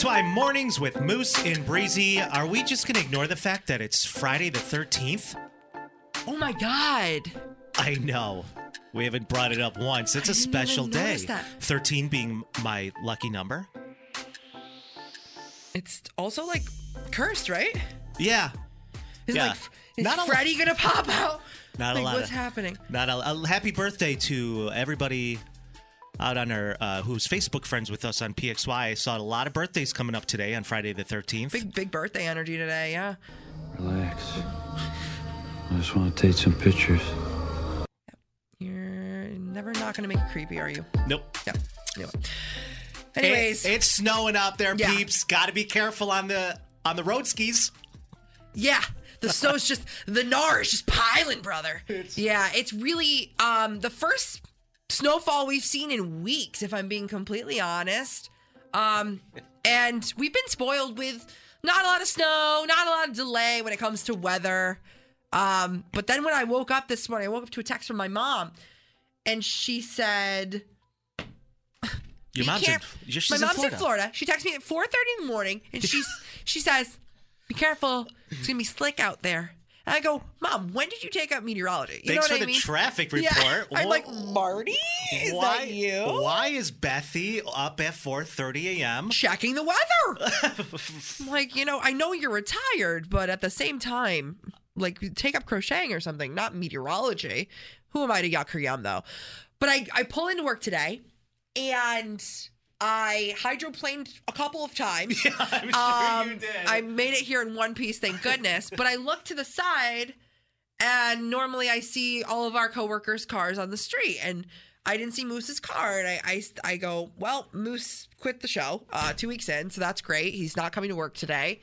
PXY mornings with Moose and Breezy. Are we just going to ignore the fact that it's Friday the 13th? Oh my God. I know. We haven't brought it up once. It's a didn't special day. that. 13 being my lucky number. It's also like cursed, right? Yeah. Is Yeah. like is Not a- Freddy gonna pop out? Not like, a lot. What's of, happening? Not a, a happy birthday to everybody out on our uh, who's Facebook friends with us on PXY. I saw a lot of birthdays coming up today on Friday the 13th. Big big birthday energy today. Yeah. Relax. I just want to take some pictures. You're never not gonna make it creepy, are you? Nope. Yeah. Yeah. Anyways, It- it's snowing out there, Yeah. peeps. Got to be careful on the on the road skis. Yeah. The snow's just the gnar is just piling, brother. yeah, it's really um the first snowfall we've seen in weeks, if I'm being completely honest. Um and we've been spoiled with not a lot of snow, not a lot of delay when it comes to weather. Um, but then when I woke up this morning, I woke up to a text from my mom, and she said, Your "Be mom's in, she's my in mom's Florida. in Florida. She texts me at 4:30 in the morning, and she's she says, "Be careful, it's gonna be slick out there." And I go, "Mom, when did you take up meteorology?" You Thanks know for I the mean? traffic Yeah. report. I'm Wha- like, Marty, is why, that you? Why is Bethy up at 4:30 a.m.? Checking the weather. Like, you know, I know you're retired, but at the same time, like, take up crocheting or something, not meteorology. Who am I to yuck her yum, though? But I, I pull into work today, and I hydroplaned a couple of times. I'm sure Um, you did. I made it here in one piece, thank goodness. but I look to the side, and normally I see all of our coworkers' cars on the street, and I didn't see Moose's car, and I I, I go, well, Moose quit the show uh, two weeks in, so that's great. He's not coming to work today.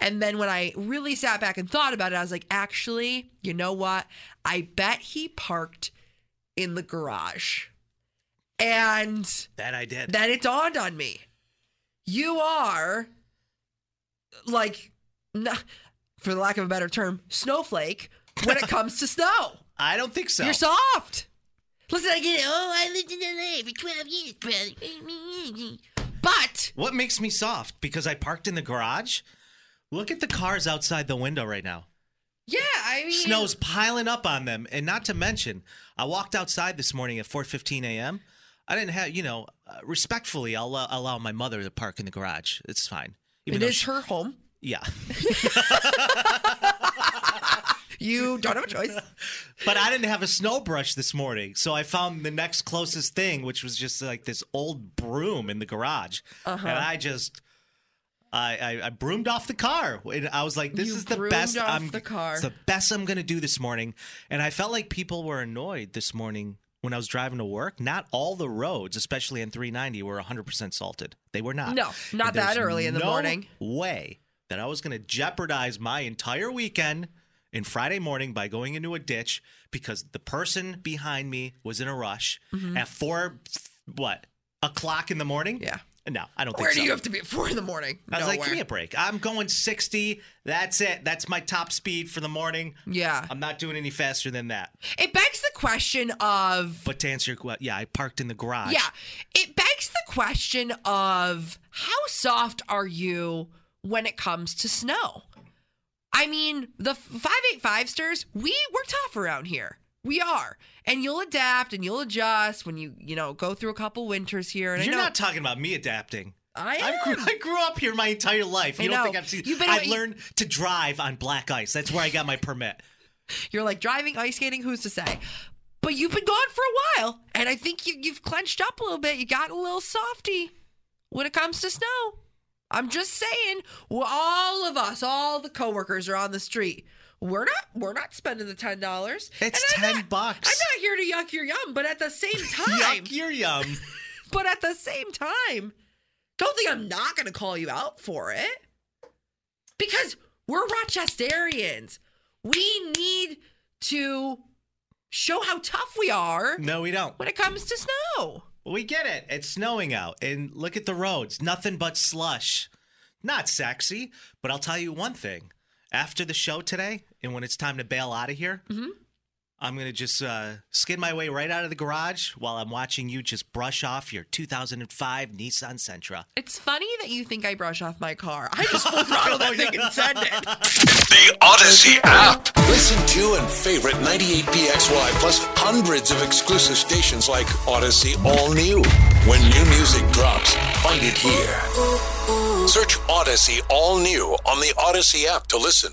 And then when I really sat back and thought about it, I was like, actually, you know what? I bet he parked in the garage. And that I did. then it dawned on me. You are like, for the lack of a better term, snowflake when it comes to snow. I don't think so. You're soft. Listen, I get it. Oh, I lived in LA for 12 years. But What makes me soft? Because I parked in the garage? Look at the cars outside the window right now. yeah, I mean, Snow's piling up on them. And not to mention, I walked outside this morning at 4:15 a.m. I didn't have, you know, uh, respectfully, I'll uh, allow my mother to park in the garage. It's fine. It though is she- her home. Yeah. You don't have a choice. But I didn't have a snow brush this morning, so I found the next closest thing, which was just like this old broom in the garage, Uh-huh. and I just. I, I, I broomed off the car. And I was like, "This You is the best off I'm the car. It's the best I'm gonna do this morning." And I felt like people were annoyed this morning when I was driving to work. Not all the roads, especially in 390, were 100 percent salted. They were not. No, not that early in the no morning. Way that I was gonna jeopardize my entire weekend in Friday morning by going into a ditch because the person behind me was in a rush at four, what, o'clock in the morning? Mm-hmm. Yeah. No, I don't think Where so. do you have to be at four in the morning? I was like, give me a break. I'm going 60. That's it. That's my top speed for the morning. Yeah. I'm not doing any faster than that. It begs the question of But to answer your question, yeah, I parked in the garage. Yeah. It begs the question of how soft are you when it comes to snow? I mean, the 585 sters, we we're tough around here. We are. And you'll adapt and you'll adjust when you, you know, go through a couple winters here. And You're I know, not talking about me adapting. I I grew, am. I grew up here my entire life. You I don't know. think I've seen? You've been- I learned to drive on black ice. That's where I got my permit. You're like driving, ice skating, who's to say? But you've been gone for a while. And I think you, you've clenched up a little bit. You got a little softy when it comes to snow. I'm just saying, all of us, all the coworkers are on the street. We're not we're not spending the ten dollars. It's 10 bucks. I'm not here to yuck your yum, but at the same time Yuck, you're yum. but at the same time, Don't think I'm not going to call you out for it because we're Rochesterians. We need to show how tough we are No, we don't. when it comes to snow. We get it. It's snowing out, and look at the roads. Nothing but slush. Not sexy, but I'll tell you one thing. After the show today, and when it's time to bail out of here, I'm gonna just uh, skid my way right out of the garage while I'm watching you just brush off your 2005 Nissan Sentra. It's funny that you think I brush off my car. I just full throttle that thing and send it. The Audacy app. Listen to and favorite 98PXY plus hundreds of exclusive stations like Audacy All New. When new music drops, find it here. Search Audacy All New on the Audacy app to listen.